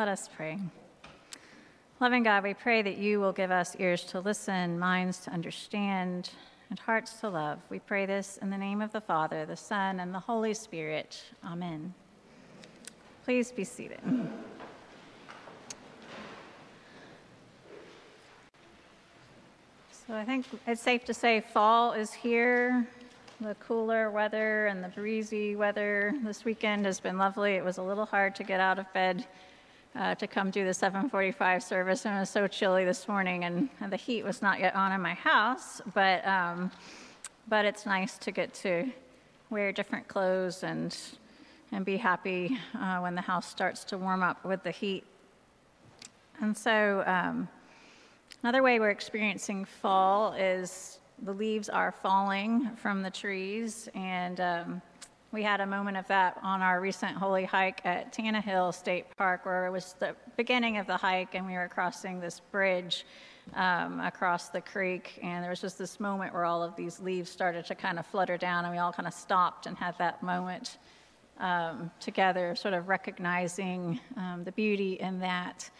Let us pray. Loving God, we pray that you will give us ears to listen, minds to understand, and hearts to love. We pray this in the name of the Father, the Son, and the Holy Spirit. Amen. Please be seated. So I think it's safe to say fall is here. The cooler weather and the breezy weather this weekend has been lovely. It was a little hard to get out of bed uh, to come do the 7:45 service, and it was so chilly this morning, and, the heat was not yet on in my house. But um, but it's nice to get to wear different clothes and and be happy uh, when the house starts to warm up with the heat. And so. Um, Another way we're experiencing fall is the leaves are falling from the trees, and um, we had a moment of that on our recent holy hike at Tannehill State Park, where it was the beginning of the hike, and we were crossing this bridge um, across the creek, and there was just this moment where all of these leaves started to kind of flutter down, and we all kind of stopped and had that moment um, together, sort of recognizing um, the beauty in that.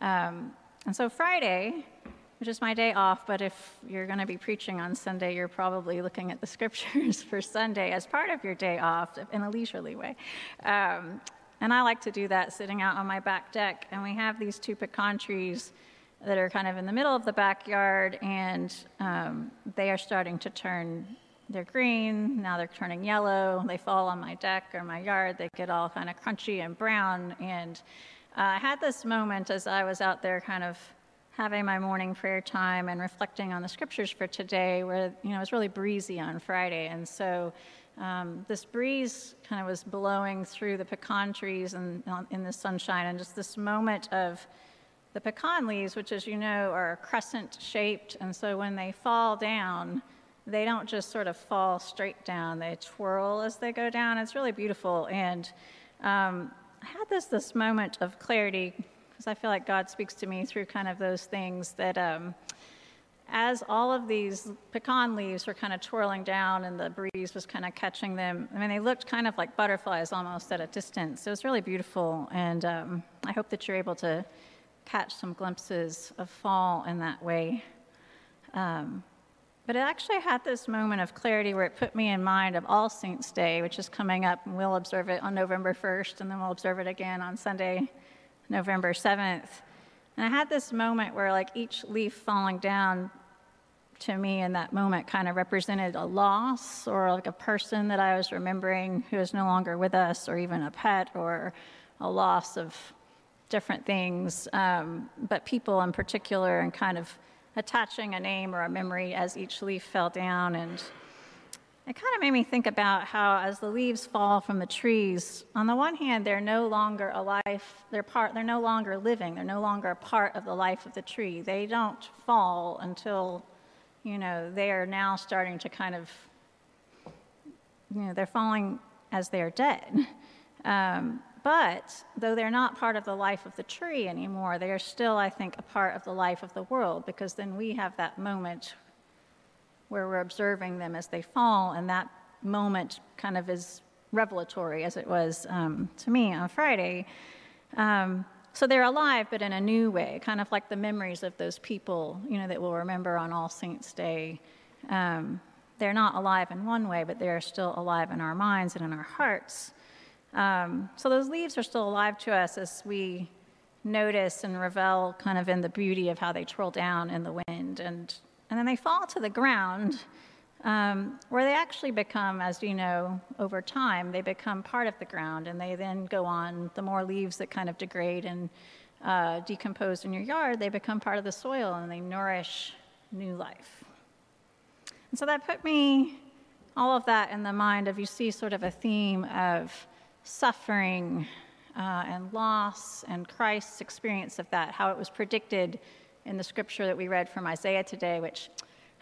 Um, and so Friday, which is my day off, but if you're going to be preaching on Sunday, you're probably looking at the scriptures for Sunday as part of your day off in a leisurely way. Um, and I like to do that sitting out on my back deck. And we have these two pecan trees that are kind of in the middle of the backyard, and um, they are starting to turn. They're green, now they're turning yellow. They fall on my deck or my yard. They get all kind of crunchy and brown. And uh, I had this moment as I was out there kind of having my morning prayer time and reflecting on the scriptures for today, where you know it was really breezy on Friday, and so um, this breeze kind of was blowing through the pecan trees and in the sunshine, and just this moment of the pecan leaves, which, as you know, are crescent shaped, and so when they fall down, they don't just sort of fall straight down; they twirl as they go down. It's really beautiful, and um, I had this this moment of clarity because I feel like God speaks to me through kind of those things that um, as all of these pecan leaves were kind of twirling down and the breeze was kind of catching them, I mean, they looked kind of like butterflies almost at a distance. So it was really beautiful. And um, I hope that you're able to catch some glimpses of fall in that way. Um, but it actually had this moment of clarity where it put me in mind of All Saints' Day, which is coming up, and we'll observe it on November 1st, and then we'll observe it again on Sunday, November 7th. And I had this moment where, like, each leaf falling down to me in that moment kind of represented a loss or like a person that I was remembering who is no longer with us, or even a pet or a loss of different things, um, but people in particular, and kind of attaching a name or a memory as each leaf fell down. And it kind of made me think about how as the leaves fall from the trees on the one hand they're no longer a life they're part they're no longer living they're no longer a part of the life of the tree. They don't fall until you know they are now starting to kind of you know they're falling as they're dead. Um, but though they're not part of the life of the tree anymore they are still i think a part of the life of the world because then we have that moment where we're observing them as they fall, and that moment kind of is revelatory as it was um, to me on Friday. Um, so they're alive, but in a new way, kind of like the memories of those people, you know, that we'll remember on All Saints' Day. Um, they're not alive in one way, but they're still alive in our minds and in our hearts. Um, so those leaves are still alive to us as we notice and revel kind of in the beauty of how they twirl down in the wind and and then they fall to the ground, um, where they actually become, as you know, over time, they become part of the ground, and they then go on. The more leaves that kind of degrade and uh, decompose in your yard, they become part of the soil and they nourish new life. And so that put me, all of that in the mind of you see sort of a theme of suffering uh, and loss and Christ's experience of that, how it was predicted in the scripture that we read from Isaiah today, which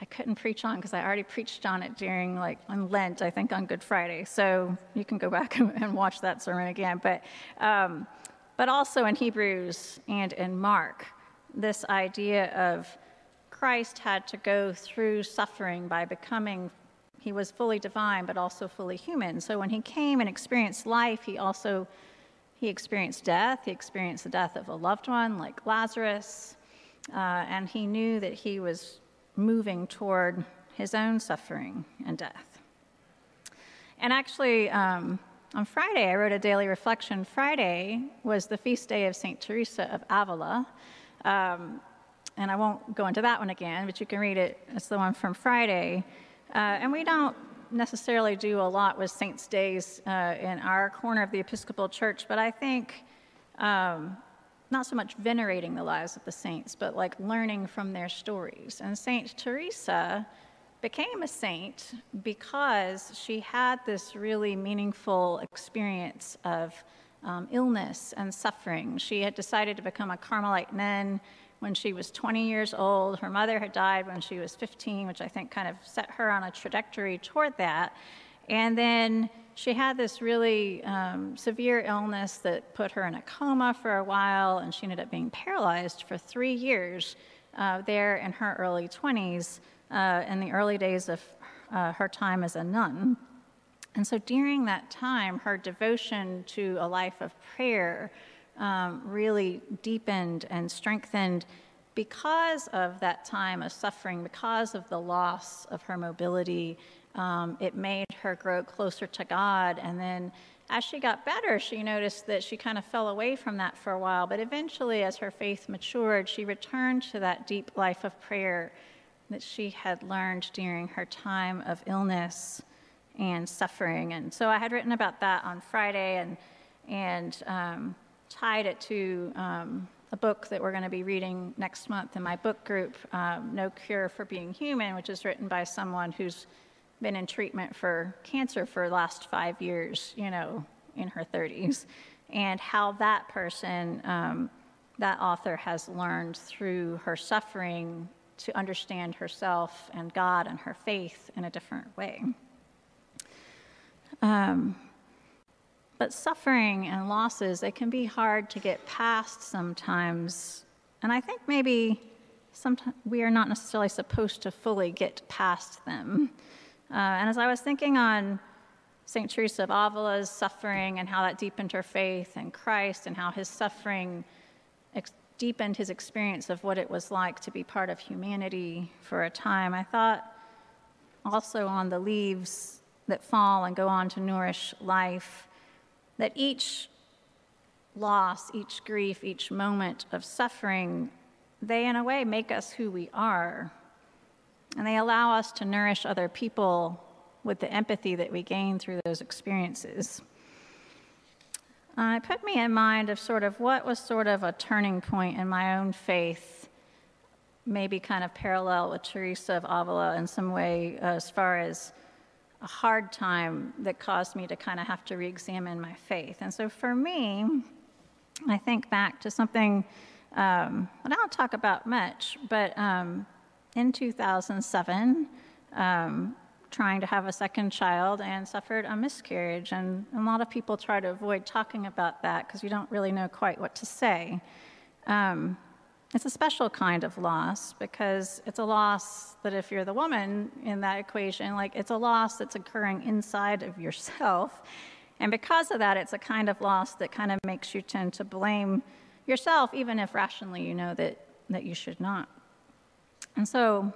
I couldn't preach on because I already preached on it during like on Lent, I think on Good Friday. So you can go back and watch that sermon again. But um, but also in Hebrews and in Mark, this idea of Christ had to go through suffering by becoming. He was fully divine, but also fully human. So when he came and experienced life, he also He experienced death. He experienced the death of a loved one like Lazarus. Uh, and he knew that he was moving toward his own suffering and death. And actually, um, on Friday, I wrote a daily reflection. Friday was the feast day of St. Teresa of Avila. Um, and I won't go into that one again, but you can read it. It's the one from Friday. Uh, and we don't necessarily do a lot with saints' days uh, in our corner of the Episcopal Church, but I think um, not so much venerating the lives of the saints, but like learning from their stories. And Saint Teresa became a saint because she had this really meaningful experience of um, illness and suffering. She had decided to become a Carmelite nun when she was 20 years old. Her mother had died when she was 15, which I think kind of set her on a trajectory toward that. And then she had this really um, severe illness that put her in a coma for a while, and she ended up being paralyzed for three years uh, there in her early 20s, uh, in the early days of uh, her time as a nun. And so during that time, her devotion to a life of prayer um, really deepened and strengthened because of that time of suffering, because of the loss of her mobility. Um, it made her grow closer to God. And then as she got better, she noticed that she kind of fell away from that for a while. But eventually, as her faith matured, she returned to that deep life of prayer that she had learned during her time of illness and suffering. And so I had written about that on Friday and, and um, tied it to um, a book that we're going to be reading next month in my book group, um, No Cure for Being Human, which is written by someone who's been in treatment for cancer for the last five years, you know, in her 30s, and how that person, um, that author has learned through her suffering to understand herself and God and her faith in a different way. Um, but suffering and losses, they can be hard to get past sometimes. And I think maybe sometimes we are not necessarily supposed to fully get past them. Uh, and as I was thinking on St. Teresa of Avila's suffering and how that deepened her faith in Christ and how his suffering ex- deepened his experience of what it was like to be part of humanity for a time, I thought also on the leaves that fall and go on to nourish life that each loss, each grief, each moment of suffering, they in a way make us who we are. And they allow us to nourish other people with the empathy that we gain through those experiences. Uh, it put me in mind of sort of what was sort of a turning point in my own faith, maybe kind of parallel with Teresa of Avila in some way, uh, as far as a hard time that caused me to kind of have to re examine my faith. And so for me, I think back to something um, I don't talk about much, but um, in 2007, um, trying to have a second child and suffered a miscarriage. And a lot of people try to avoid talking about that because you don't really know quite what to say. Um, it's a special kind of loss because it's a loss that if you're the woman in that equation, like it's a loss that's occurring inside of yourself. And because of that, it's a kind of loss that kind of makes you tend to blame yourself, even if rationally you know that, that you should not. And so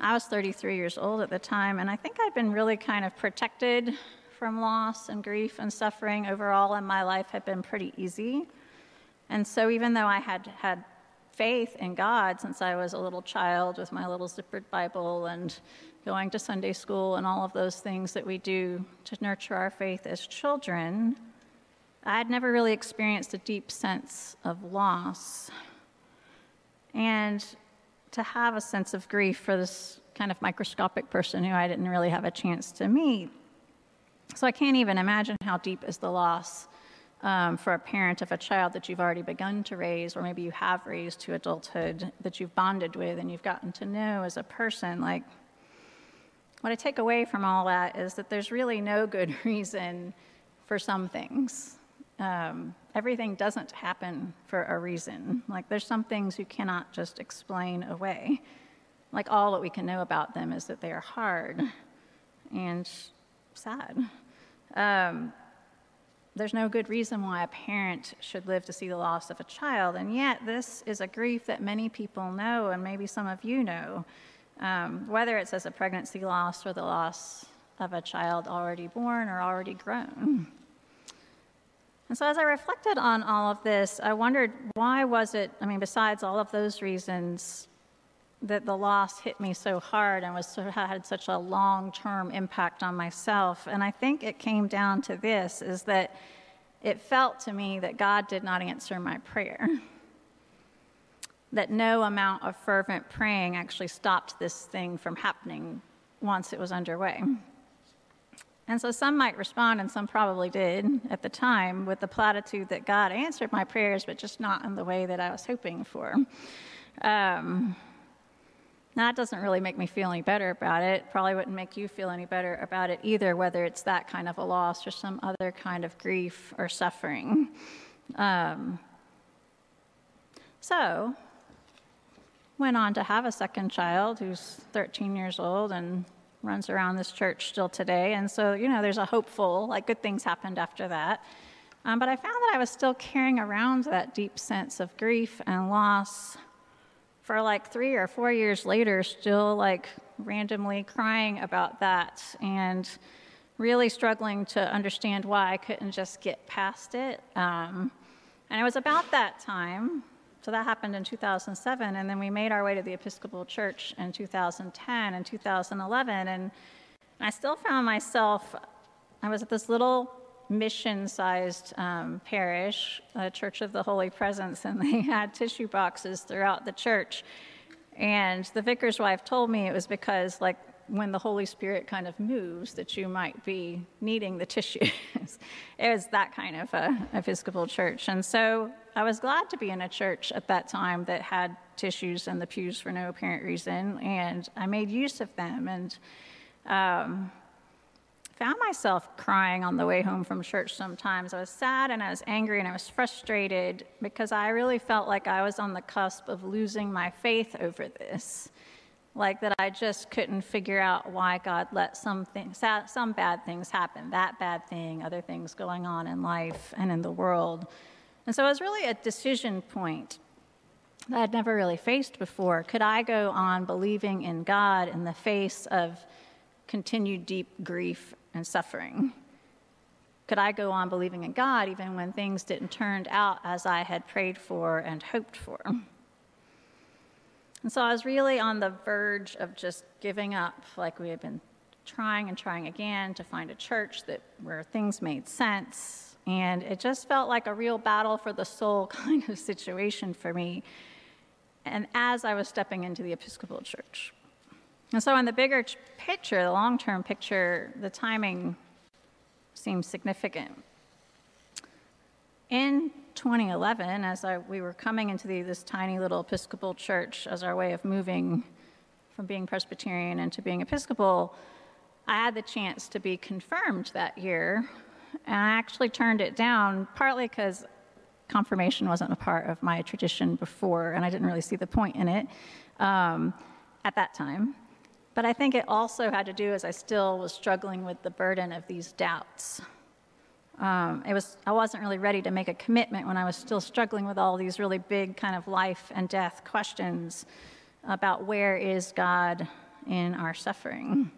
I was 33 years old at the time, and I think I'd been really kind of protected from loss and grief and suffering overall, and my life had been pretty easy. And so even though I had had faith in God since I was a little child with my little zippered Bible and going to Sunday school and all of those things that we do to nurture our faith as children, I had never really experienced a deep sense of loss. And to have a sense of grief for this kind of microscopic person who I didn't really have a chance to meet. So I can't even imagine how deep is the loss um, for a parent of a child that you've already begun to raise, or maybe you have raised to adulthood, that you've bonded with and you've gotten to know as a person. Like, what I take away from all that is that there's really no good reason for some things. Um, everything doesn't happen for a reason. Like, there's some things you cannot just explain away. Like, all that we can know about them is that they are hard and sad. Um, there's no good reason why a parent should live to see the loss of a child. And yet, this is a grief that many people know, and maybe some of you know, um, whether it's as a pregnancy loss or the loss of a child already born or already grown. And so, as I reflected on all of this, I wondered why was it, I mean, besides all of those reasons, that the loss hit me so hard and was had such a long-term impact on myself. And i think it came down to this is that it felt to me that god did not answer my prayer. That no amount of fervent praying actually stopped this thing from happening once it was underway and so some might respond and some probably did at the time with the platitude that god answered my prayers but just not in the way that i was hoping for um, that doesn't really make me feel any better about it. Probably wouldn't make you feel any better about it either, whether it's that kind of a loss or some other kind of grief or suffering. Um, so, went on to have a second child who's 13 years old and runs around this church still today. And so, you know, there's a hopeful, like good things happened after that. Um, but I found that I was still carrying around that deep sense of grief and loss for like three or four years later, still like randomly crying about that and really struggling to understand why I couldn't just get past it. Um, and it was about that time, so that happened in 2007, and then we made our way to the Episcopal Church in 2010 and 2011, and I still found myself, I was at this little mission sized um, parish, a Church of the Holy Presence, and they had tissue boxes throughout the church. And the vicar's wife told me it was because, like, when the Holy Spirit kind of moves, that you might be needing the tissues. it was that kind of a Episcopal church. And so I was glad to be in a church at that time that had tissues in the pews for no apparent reason, and I made use of them. And um, found myself crying on the way home from church sometimes. I was sad and I was angry and I was frustrated because I really felt like I was on the cusp of losing my faith over this. Like that I just couldn't figure out why God let some things, some bad things happen, that bad thing, other things going on in life and in the world. And so it was really a decision point that I'd never really faced before. Could I go on believing in God in the face of continued deep grief and suffering? Could I go on believing in God even when things didn't turn out as I had prayed for and hoped for? And so I was really on the verge of just giving up, like we had been trying and trying again to find a church that where things made sense. And it just felt like a real battle for the soul kind of situation for me. And as I was stepping into the Episcopal Church. And so, in the bigger picture, the long term picture, the timing seems significant. In 2011, as I, we were coming into the, this tiny little Episcopal church as our way of moving from being Presbyterian into being Episcopal, I had the chance to be confirmed that year. And I actually turned it down, partly because confirmation wasn't a part of my tradition before, and I didn't really see the point in it um, at that time. But I think it also had to do as I still was struggling with the burden of these doubts. Um, it was, I wasn't really ready to make a commitment when I was still struggling with all these really big kind of life and death questions about where is God in our suffering.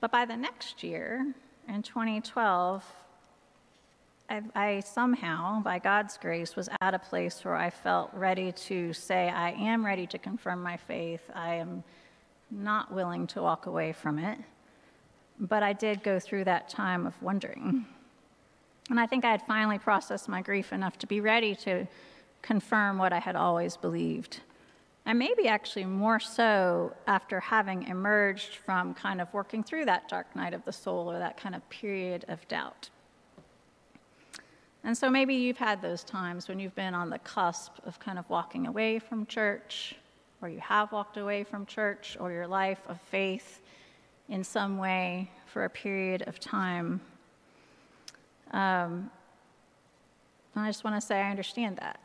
But by the next year, in 2012, I, I, somehow, by God's grace, was at a place where I felt ready to say, I am ready to confirm my faith. I am not willing to walk away from it, but I did go through that time of wondering. And I think I had finally processed my grief enough to be ready to confirm what I had always believed. And maybe actually more so after having emerged from kind of working through that dark night of the soul or that kind of period of doubt. And so maybe you've had those times when you've been on the cusp of kind of walking away from church, or you have walked away from church or your life of faith in some way for a period of time. Um, I just want to say I understand that.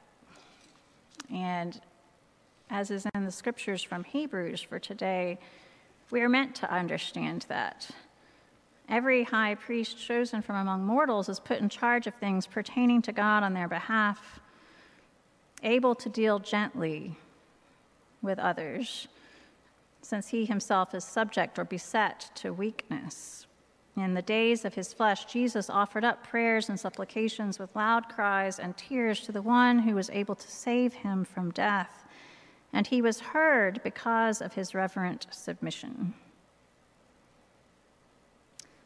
And as is in the scriptures from Hebrews for today, we are meant to understand that. Every high priest chosen from among mortals is put in charge of things pertaining to God on their behalf, able to deal gently with others, since he himself is subject or beset to weakness. In the days of his flesh, Jesus offered up prayers and supplications with loud cries and tears to the one who was able to save him from death. And he was heard because of his reverent submission.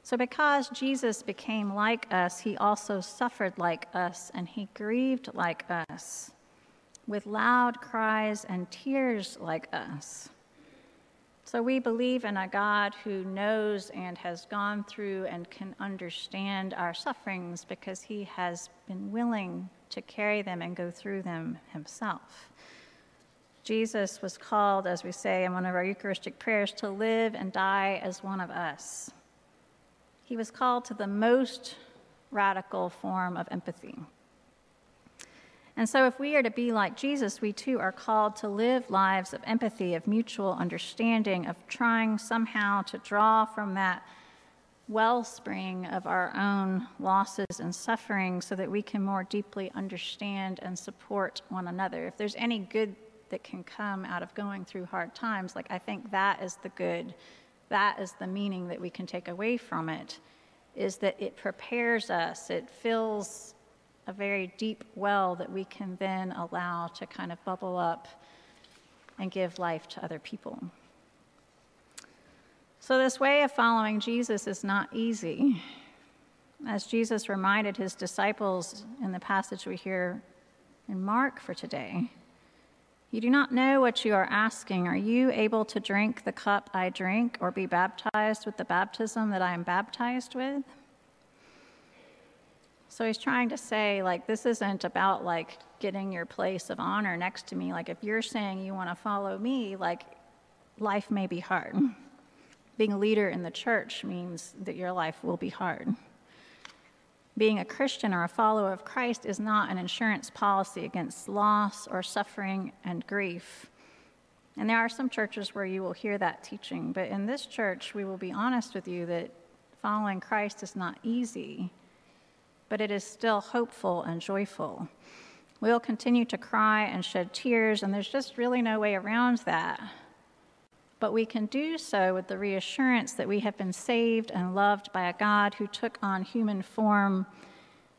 So, because Jesus became like us, he also suffered like us, and he grieved like us, with loud cries and tears like us. So we believe in a God who knows and has gone through and can understand our sufferings because he has been willing to carry them and go through them himself. Jesus was called, as we say in one of our Eucharistic prayers, to live and die as one of us. He was called to the most radical form of empathy. And so, if we are to be like Jesus, we too are called to live lives of empathy, of mutual understanding, of trying somehow to draw from that wellspring of our own losses and suffering so that we can more deeply understand and support one another. If there's any good that can come out of going through hard times, like I think that is the good, that is the meaning that we can take away from it, is that it prepares us, it fills a very deep well that we can then allow to kind of bubble up and give life to other people. So, this way of following Jesus is not easy. As Jesus reminded his disciples in the passage we hear in Mark for today, you do not know what you are asking. Are you able to drink the cup I drink or be baptized with the baptism that I am baptized with? So he's trying to say, like, this isn't about like getting your place of honor next to me. Like, if you're saying you want to follow me, like, life may be hard. Being a leader in the church means that your life will be hard. Being a Christian or a follower of Christ is not an insurance policy against loss or suffering and grief. And there are some churches where you will hear that teaching, but in this church, we will be honest with you that following Christ is not easy but it is still hopeful and joyful. We'll continue to cry and shed tears, and there's just really no way around that. But we can do so with the reassurance that we have been saved and loved by a God who took on human form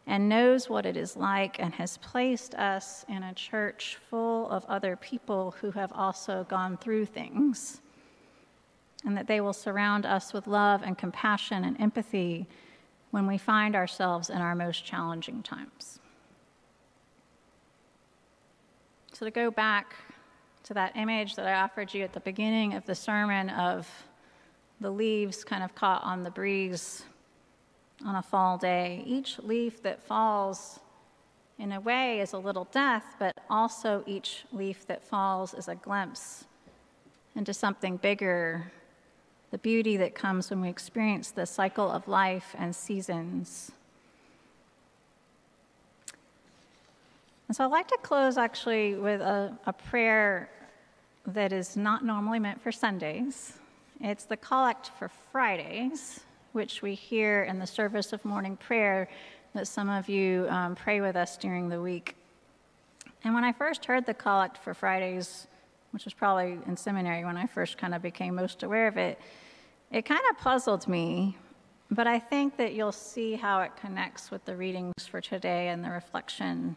and knows what it is like and has placed us in a church full of other people who have also gone through things. And that they will surround us with love and compassion and empathy when we find ourselves in our most challenging times. So, to go back to that image that I offered you at the beginning of the sermon of the leaves kind of caught on the breeze on a fall day, each leaf that falls, in a way, is a little death, but also each leaf that falls is a glimpse into something bigger the beauty that comes when we experience the cycle of life and seasons. And so I'd like to close actually with a, a prayer that is not normally meant for Sundays. It's the collect for Fridays, which we hear in the service of morning prayer that some of you um, pray with us during the week. And when I first heard the collect for Fridays, which was probably in seminary when I first kind of became most aware of it, it kind of puzzled me, but I think that you'll see how it connects with the readings for today and the reflection